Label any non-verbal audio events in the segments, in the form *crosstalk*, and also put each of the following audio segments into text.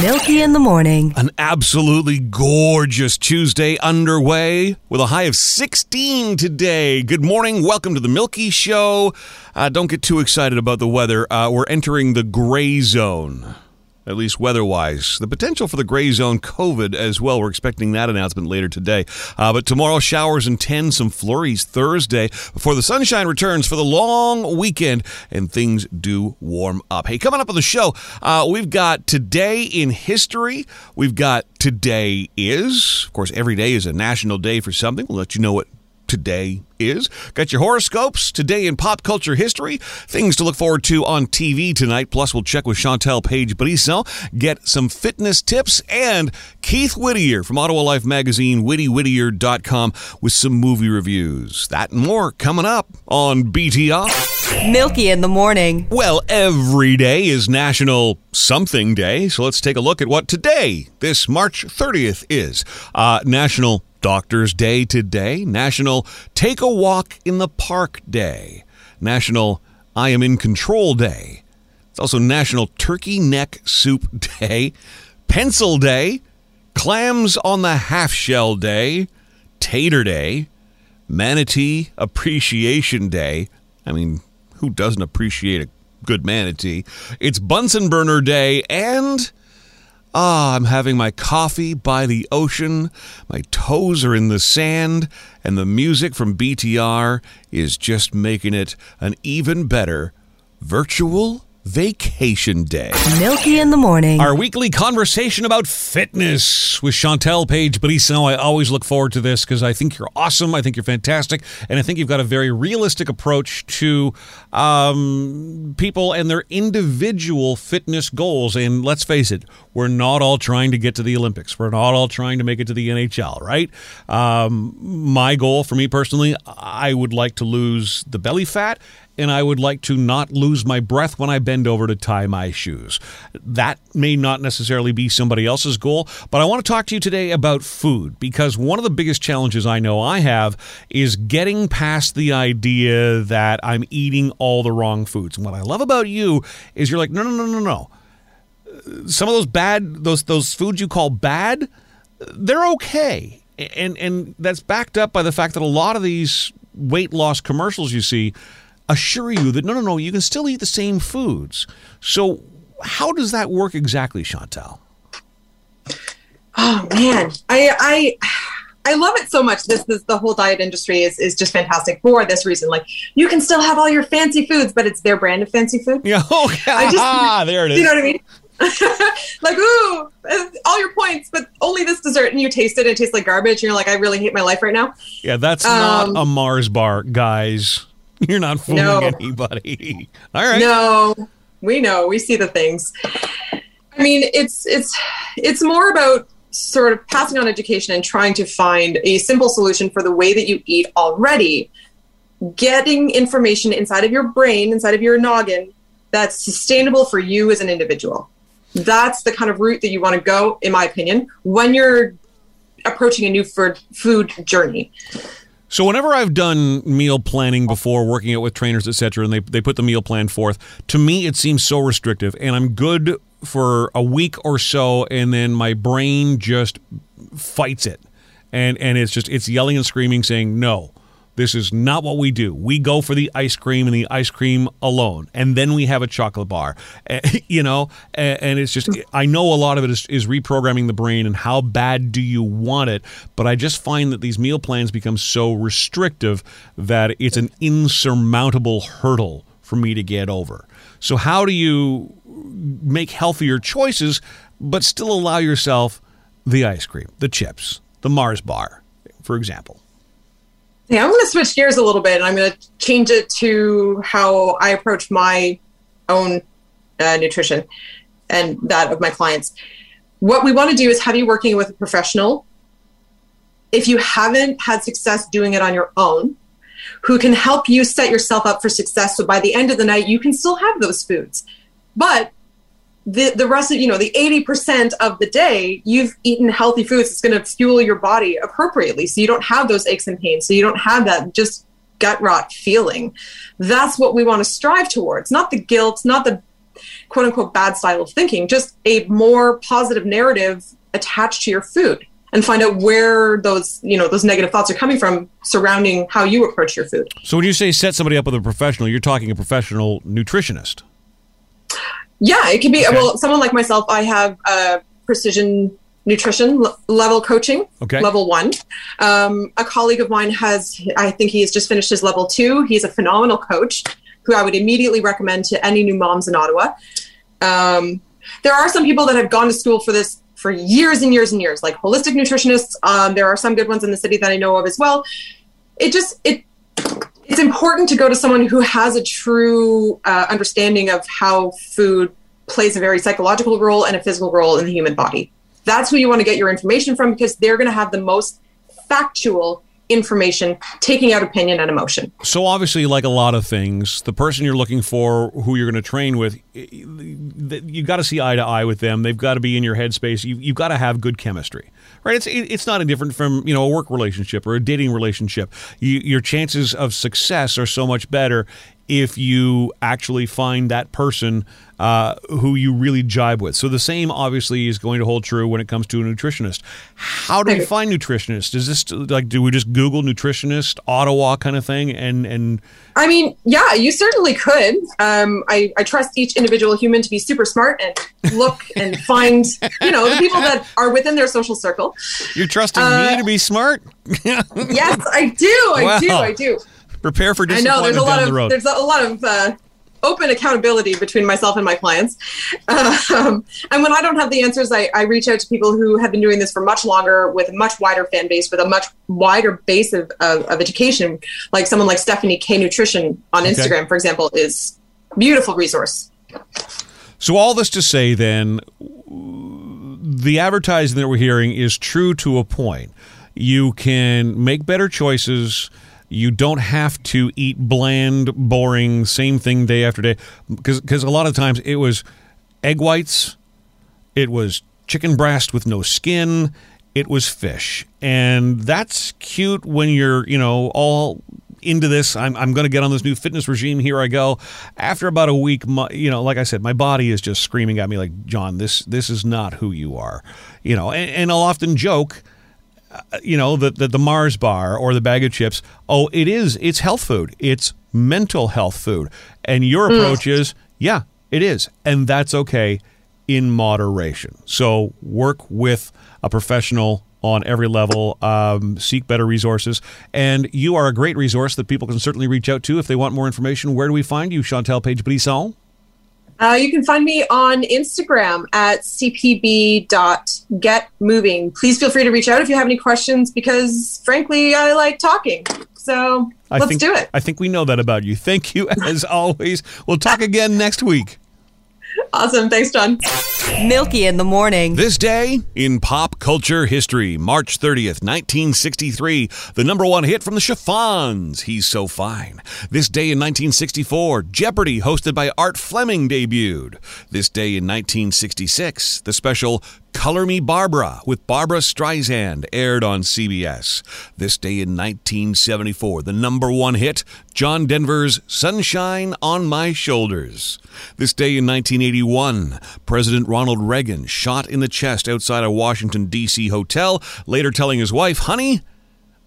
Milky in the morning. An absolutely gorgeous Tuesday underway with a high of 16 today. Good morning. Welcome to the Milky Show. Uh, don't get too excited about the weather. Uh, we're entering the gray zone at least weather wise. The potential for the gray zone COVID as well. We're expecting that announcement later today. Uh, but tomorrow, showers and 10, some flurries Thursday before the sunshine returns for the long weekend and things do warm up. Hey, coming up on the show, uh, we've got Today in History. We've got Today Is. Of course, every day is a national day for something. We'll let you know what today is. Got your horoscopes today in pop culture history, things to look forward to on TV tonight. Plus, we'll check with Chantel Page Brisson, get some fitness tips, and Keith Whittier from Ottawa Life Magazine, wittywhittier.com, with some movie reviews. That and more coming up on BTR. Milky in the morning. Well, every day is National Something Day, so let's take a look at what today, this March 30th, is. Uh, National Doctor's Day today, National Take a Walk in the Park Day, National I Am in Control Day. It's also National Turkey Neck Soup *laughs* Day, Pencil Day, Clams on the Half Shell Day, Tater Day, Manatee Appreciation Day. I mean, who doesn't appreciate a good manatee? It's Bunsen Burner Day and Ah, I'm having my coffee by the ocean, my toes are in the sand, and the music from BTR is just making it an even better virtual Vacation Day. Milky in the morning. Our weekly conversation about fitness with Chantel Page Brisson. I always look forward to this because I think you're awesome. I think you're fantastic. And I think you've got a very realistic approach to um, people and their individual fitness goals. And let's face it, we're not all trying to get to the Olympics. We're not all trying to make it to the NHL, right? Um, my goal for me personally, I would like to lose the belly fat and I would like to not lose my breath when I bend over to tie my shoes. That may not necessarily be somebody else's goal, but I want to talk to you today about food because one of the biggest challenges I know I have is getting past the idea that I'm eating all the wrong foods. And what I love about you is you're like, no, no, no, no, no. Some of those bad, those those foods you call bad, they're okay. And and that's backed up by the fact that a lot of these weight loss commercials you see assure you that no, no, no, you can still eat the same foods. So, how does that work exactly, Chantel? Oh man, I I I love it so much. This this the whole diet industry is is just fantastic for this reason. Like you can still have all your fancy foods, but it's their brand of fancy food. *laughs* Yeah, oh, I just, *laughs* ah, there it is. You know what I mean? *laughs* like ooh, all your points, but only this dessert, and you taste it, and it tastes like garbage, and you're like, I really hate my life right now. Yeah, that's um, not a Mars bar, guys. *laughs* You're not fooling no. anybody. *laughs* All right. No, we know. We see the things. I mean, it's it's it's more about sort of passing on education and trying to find a simple solution for the way that you eat already. Getting information inside of your brain, inside of your noggin, that's sustainable for you as an individual. That's the kind of route that you want to go, in my opinion, when you're approaching a new food food journey. So whenever I've done meal planning before, working out with trainers, etc., and they, they put the meal plan forth, to me it seems so restrictive, and I'm good for a week or so, and then my brain just fights it, and and it's just it's yelling and screaming, saying no. This is not what we do. We go for the ice cream and the ice cream alone, and then we have a chocolate bar. Eh, *laughs* you know, eh, and it's just I know a lot of it is, is reprogramming the brain and how bad do you want it. But I just find that these meal plans become so restrictive that it's an insurmountable hurdle for me to get over. So how do you make healthier choices but still allow yourself the ice cream, the chips, the Mars bar, for example? Yeah, I'm going to switch gears a little bit and I'm going to change it to how I approach my own uh, nutrition and that of my clients. What we want to do is have you working with a professional. If you haven't had success doing it on your own, who can help you set yourself up for success. So by the end of the night, you can still have those foods. But the the rest of you know the 80% of the day you've eaten healthy foods it's going to fuel your body appropriately so you don't have those aches and pains so you don't have that just gut rot feeling that's what we want to strive towards not the guilt not the quote unquote bad style of thinking, just a more positive narrative attached to your food and find out where those, you know, those negative thoughts are coming from surrounding how you approach your food. So when you say set somebody up with a professional, you're talking a professional nutritionist. Yeah, it can be. Okay. Well, someone like myself, I have uh, precision nutrition l- level coaching, Okay. level one. Um, a colleague of mine has, I think he has just finished his level two. He's a phenomenal coach who I would immediately recommend to any new moms in Ottawa. Um, there are some people that have gone to school for this for years and years and years, like holistic nutritionists. Um, there are some good ones in the city that I know of as well. It just it it's important to go to someone who has a true uh, understanding of how food plays a very psychological role and a physical role in the human body. That's who you want to get your information from because they're going to have the most factual information, taking out opinion and emotion. So obviously, like a lot of things, the person you're looking for, who you're going to train with, you've got to see eye to eye with them. They've got to be in your headspace. You, you've got to have good chemistry, right? It's it's not different from you know a work relationship or a dating relationship. You, your chances of success are so much better if you actually find that person uh, who you really jibe with. So the same obviously is going to hold true when it comes to a nutritionist. How do we find nutritionists? Is this like do we just Google nutritionist Ottawa kind of thing and and I mean, yeah, you certainly could. Um, I, I trust each individual human to be super smart and look and *laughs* find, you know, the people that are within their social circle. you're trusting Uh, me to be smart? *laughs* Yes, I do. I do. I do. Prepare for I know there's a lot down of the road. there's a lot of uh, open accountability between myself and my clients. *laughs* Um, and when I don't have the answers, I, I reach out to people who have been doing this for much longer, with a much wider fan base, with a much wider base of, of, of education. Like someone like Stephanie K Nutrition on Okay. Instagram, for example, is beautiful resource. So all this to say, then, the advertising that we're hearing is true to a point. You can make better choices. You don't have to eat bland, boring, same thing day after day. Because a lot of times it was egg whites, it was chicken breast with no skin, it was fish. And that's cute when you're, you know, all into this. I'm, I'm going to get on this new fitness regime. Here I go. After about a week, my, you know, like I said, my body is just screaming at me like, John, this this is not who you are. You know, and, and I'll often joke, you know, the, the the Mars bar or the bag of chips. Oh, it is. It's health food. It's mental health food. And your approach is, yeah, it is, and that's okay in moderation. So work with a professional on every level. Um, seek better resources, and you are a great resource that people can certainly reach out to if they want more information. Where do we find you, Chantel Page Brisson? Uh, you can find me on Instagram at cpb.getmoving. Please feel free to reach out if you have any questions because, frankly, I like talking. So I let's think, do it. I think we know that about you. Thank you *laughs* as always. We'll talk again next week. Awesome. Thanks, John. Milky in the morning. This day in pop culture history, March 30th, 1963, the number one hit from the Chiffons, He's So Fine. This day in 1964, Jeopardy, hosted by Art Fleming, debuted. This day in 1966, the special Color Me Barbra with Barbra Streisand aired on CBS. This day in 1974, the number one hit, John Denver's Sunshine on My Shoulders. This day in 1981, President Ronald Reagan shot in the chest outside a Washington, D.C. hotel, later telling his wife, Honey,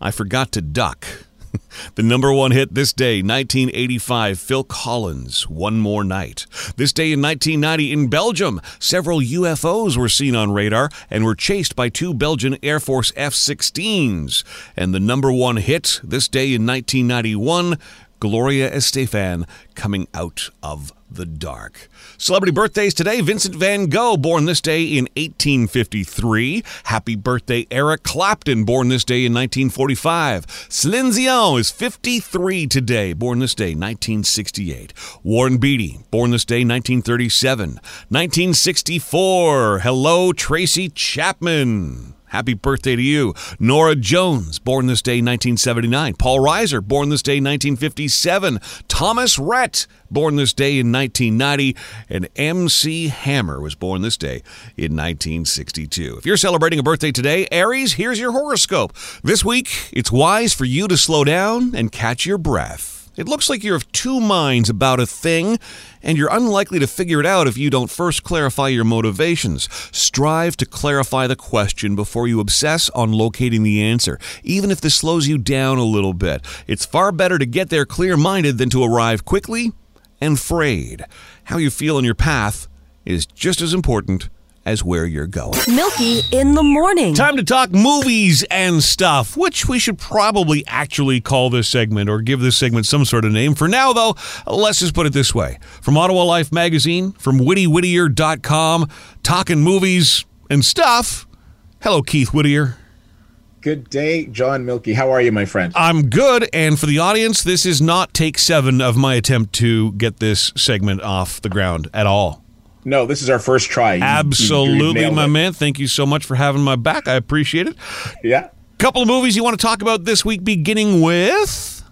I forgot to duck. *laughs* The number one hit this day, 1985, Phil Collins, One More Night. This day in 1990, in Belgium, several UFOs were seen on radar and were chased by two Belgian Air Force F 16s. And the number one hit this day in 1991, Gloria Estefan, Coming Out of the Dark. Celebrity birthdays today Vincent van Gogh, born this day in 1853. Happy birthday, Eric Clapton, born this day in 1945. Celine is 53 today, born this day 1968. Warren Beatty, born this day 1937. 1964, hello, Tracy Chapman. Happy birthday to you. Norah Jones, born this day 1979. Paul Reiser, born this day 1957. Thomas Rhett, born this day in 1990. And MC Hammer was born this day in 1962. If you're celebrating a birthday today, Aries, here's your horoscope. This week, it's wise for you to slow down and catch your breath. It looks like you're of two minds about a thing, and you're unlikely to figure it out if you don't first clarify your motivations. Strive to clarify the question before you obsess on locating the answer, even if this slows you down a little bit. It's far better to get there clear minded than to arrive quickly and frayed. How you feel on your path is just as important as where you're going. Milky in the morning. Time to talk movies and stuff, which we should probably actually call this segment or give this segment some sort of name. For now, though, let's just put it this way. From Ottawa Life magazine, from WittyWhittier.com, talking movies and stuff. Hello, Keith Whittier. Good day, John Milky. How are you, my friend? I'm good. And for the audience, this is not take seven of my attempt to get this segment off the ground at all. No, this is our first try. You- Absolutely, you my it. man. Thank you so much for having my back. I appreciate it. Yeah. Couple of movies you want to talk about this week, beginning with.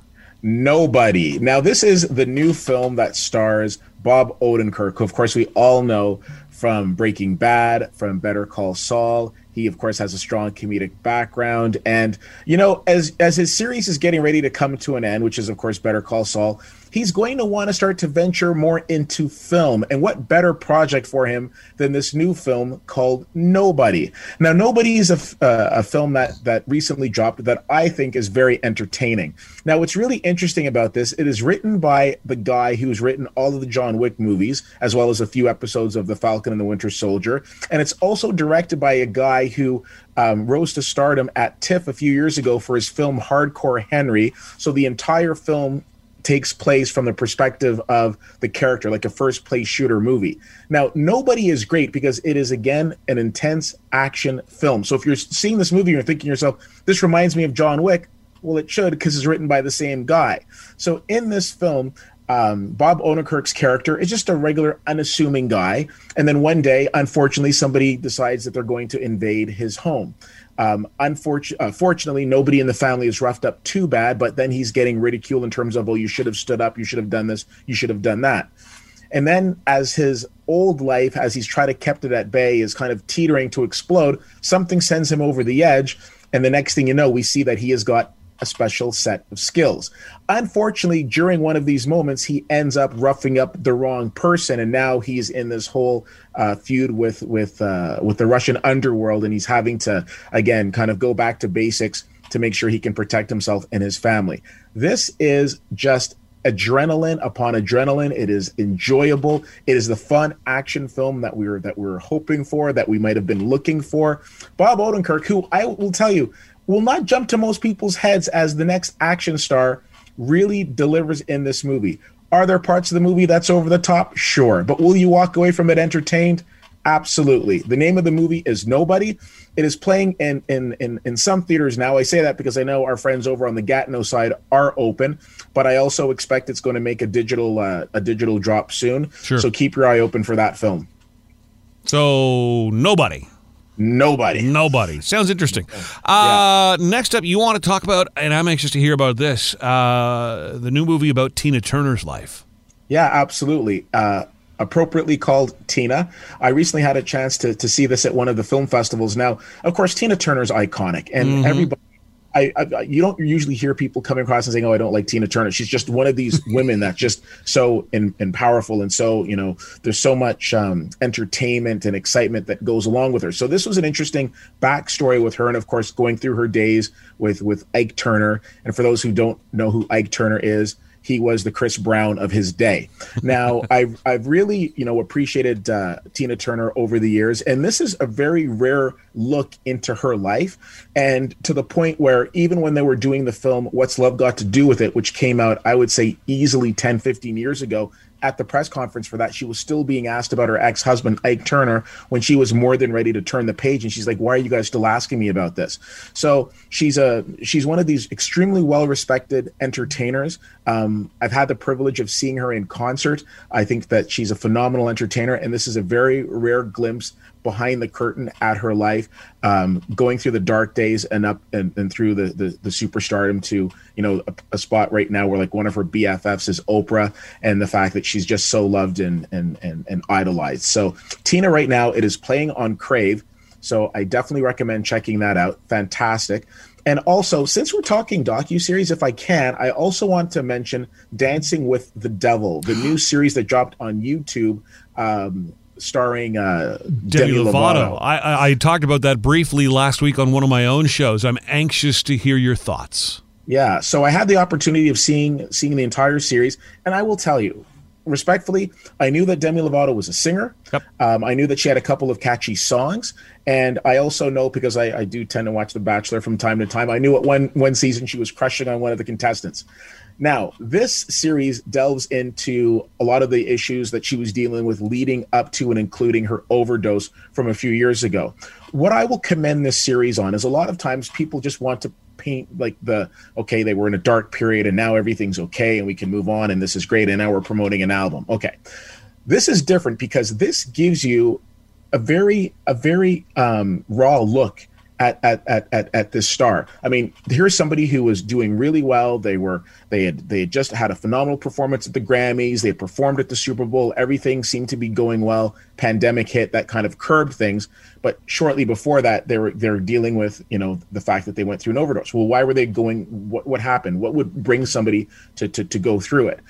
Nobody. Now, this is the new film that stars Bob Odenkirk, who, of course, we all know from Breaking Bad, from Better Call Saul. He, of course, has a strong comedic background, and you know, as as his series is getting ready to come to an end, which is, of course, Better Call Saul, he's going to want to start to venture more into film. And what better project for him than this new film called Nobody? Now, Nobody is a, uh, a film that that recently dropped that I think is very entertaining. Now, what's really interesting about this, it is written by the guy who's written all of the John Wick movies, as well as a few episodes of The Falcon and the Winter Soldier, and it's also directed by a guy who um, rose to stardom at TIFF a few years ago for his film Hardcore Henry. So the entire film takes place from the perspective of the character, like a first place shooter movie. Now, nobody is great because it is, again, an intense action film. So if you're seeing this movie, you're thinking yourself, this reminds me of John Wick. Well, it should because it's written by the same guy. So in this film, um, Bob Odenkirk's character is just a regular, unassuming guy. And then one day, unfortunately, somebody decides that they're going to invade his home. Um, unfortunately, uh, nobody in the family is roughed up too bad, but then he's getting ridiculed in terms of, well, you should have stood up, you should have done this, you should have done that. And then, as his old life, as he's tried to kept it at bay, is kind of teetering to explode, something sends him over the edge. And the next thing you know, we see that he has got a special set of skills. Unfortunately, during one of these moments, he ends up roughing up the wrong person, and now he's in this whole uh, feud with with uh, with the Russian underworld, and he's having to again kind of go back to basics to make sure he can protect himself and his family. This is just adrenaline upon adrenaline. It is enjoyable. It is the fun action film that we were that we were hoping for, that we might have been looking for. Bob Odenkirk, who I will tell you will not jump to most people's heads as the next action star, really delivers in this movie. Are there parts of the movie that's over the top? Sure. But will you walk away from it entertained? Absolutely. The name of the movie is Nobody. It is playing in in in, in some theaters now. I say that because I know our friends over on the Gatineau side are open, but I also expect it's going to make a digital uh, a digital drop soon. Sure. So keep your eye open for that film. So, nobody. Nobody. Nobody. Sounds interesting. Uh, Next up, you want to talk about, and I'm anxious to hear about this uh, the new movie about Tina Turner's life. Yeah, absolutely. Uh, appropriately called Tina. I recently had a chance to to see this at one of the film festivals. Now, of course, Tina Turner's iconic, and everybody. I, I you don't usually hear people coming across and saying, "Oh, I don't like Tina Turner." She's just one of these *laughs* women that's just so in, and powerful, and so you know, there's so much um, entertainment and excitement that goes along with her. So this was an interesting backstory with her, and of course, going through her days with with Ike Turner. And for those who don't know who Ike Turner is, he was the Chris Brown of his day. Now, *laughs* I've I've really you know appreciated uh, Tina Turner over the years, and this is a very rare look into her life, and to the point where even when they were doing the film "What's Love Got to Do with It," which came out, I would say easily 10, 15 years ago. At the press conference for that, she was still being asked about her ex husband, Ike Turner, when she was more than ready to turn the page. And she's like, Why are you guys still asking me about this? So she's a she's one of these extremely well respected entertainers. Um, I've had the privilege of seeing her in concert. I think that she's a phenomenal entertainer, and this is a very rare glimpse behind the curtain at her life, um, going through the dark days and up and, and through the, the the superstardom to you know a, a spot right now where like one of her BFFs is Oprah, and the fact that she's just so loved and and and, and idolized. So Tina right now it is playing on Crave. So I definitely recommend checking that out. Fantastic. And also, since we're talking docu series, if I can, I also want to mention Dancing with the Devil, the new *gasps* series that dropped on YouTube. Um, starring uh, Demi, Demi Lovato. Lovato. I, I talked about that briefly last week on one of my own shows. I'm anxious to hear your thoughts. Yeah, so I had the opportunity of seeing seeing the entire series, and I will tell you, respectfully, I knew that Demi Lovato was a singer. Yep. Um, I knew that she had a couple of catchy songs, and I also know because I, I, do tend to watch The Bachelor from time to time. I knew at one one season she was crushing on one of the contestants. Now, this series delves into a lot of the issues that she was dealing with leading up to and including her overdose from a few years ago. What I will commend this series on is a lot of times people just want to paint like the okay they were in a dark period and now everything's okay and we can move on and this is great and now we're promoting an album okay this is different because this gives you a very a very um, raw look at, at, at, at, at this star. I mean, here's somebody who was doing really well. They were they had they had just had a phenomenal performance at the Grammys. They performed at the Super Bowl. Everything seemed to be going well. Pandemic hit that kind of curbed things. But shortly before that, they were they're dealing with you know the fact that they went through an overdose. Well, why were they going? What what happened? What would bring somebody to to, to go through it?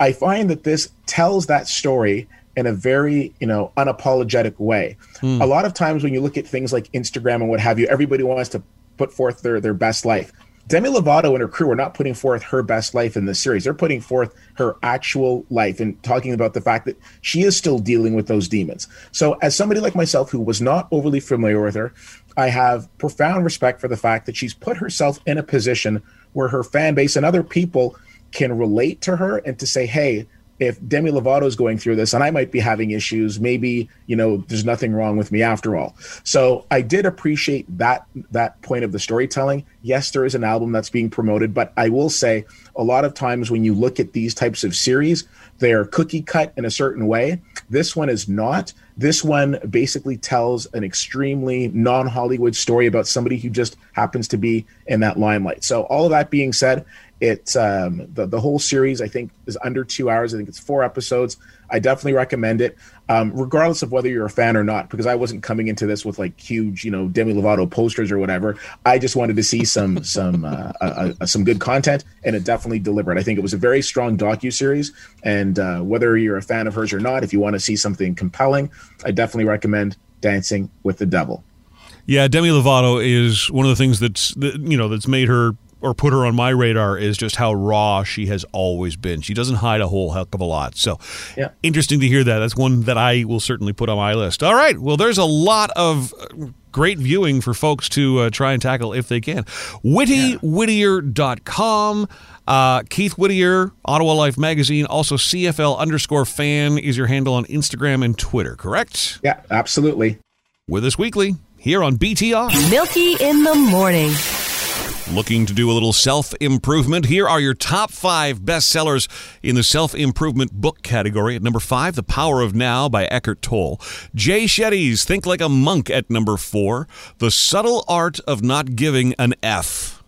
I find that this tells that story in a very you know unapologetic way. Mm. A lot of times when you look at things like Instagram and what have you, everybody wants to put forth their their best life. Demi Lovato and her crew are not putting forth her best life in this series. They're putting forth her actual life and talking about the fact that she is still dealing with those demons. So, as somebody like myself who was not overly familiar with her, I have profound respect for the fact that she's put herself in a position where her fan base and other people can relate to her and to say, hey, if Demi Lovato is going through this and I might be having issues, maybe, you know, there's nothing wrong with me after all. So I did appreciate that that point of the storytelling. Yes, there is an album that's being promoted, but I will say a lot of times when you look at these types of series, they're cookie cut in a certain way. This one is not. This one basically tells an extremely non Hollywood story about somebody who just happens to be in that limelight. So, all of that being said, it's um, the the whole series. I think is under two hours. I think it's four episodes. I definitely recommend it, um, regardless of whether you're a fan or not. Because I wasn't coming into this with like huge, you know, Demi Lovato posters or whatever. I just wanted to see some *laughs* some uh, uh, uh, some good content, and it definitely delivered. I think it was a very strong docu series, and uh, whether you're a fan of hers or not, if you want to see something compelling, I definitely recommend Dancing with the Devil. Yeah, Demi Lovato is one of the things that's that, you know that's made her or put her on my radar is just how raw she has always been. She doesn't hide a whole heck of a lot. So, yeah. interesting to hear that. That's one that I will certainly put on my list. All right. Well, there's a lot of great viewing for folks to uh, try and tackle if they can. WittyWhittier.com. Uh, Keith Whittier, Ottawa Life Magazine, also CFL underscore fan is your handle on Instagram and Twitter, correct? Yeah, absolutely. With us weekly here on BTR. Milky in the morning. Looking to do a little self improvement? Here are your top five bestsellers in the self improvement book category. At number five, The Power of Now by Eckhart Tolle. Jay Shetty's Think Like a Monk at number four. The Subtle Art of Not Giving an F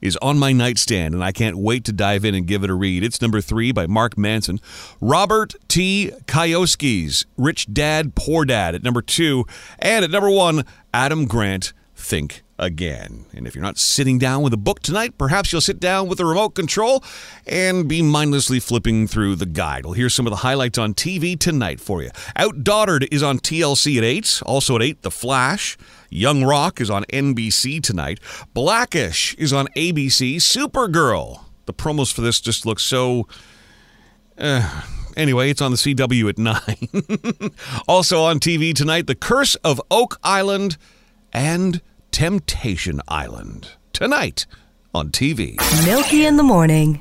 is on my nightstand, and I can't wait to dive in and give it a read. It's number three by Mark Manson. Robert T. Kiyosaki's Rich Dad, Poor Dad at number two. And at number one, Adam Grant, Think again. And if you're not sitting down with a book tonight, perhaps you'll sit down with a remote control and be mindlessly flipping through the guide. We'll hear some of the highlights on TV tonight for you. Outdaughtered is on TLC at 8. Also at 8, The Flash. Young Rock is on NBC tonight. Blackish is on ABC. Supergirl. The promos for this just look so. Uh, anyway, it's on the CW at *laughs* 9. also on TV tonight, The Curse of Oak Island and Temptation Island tonight on TV. Milky in the morning.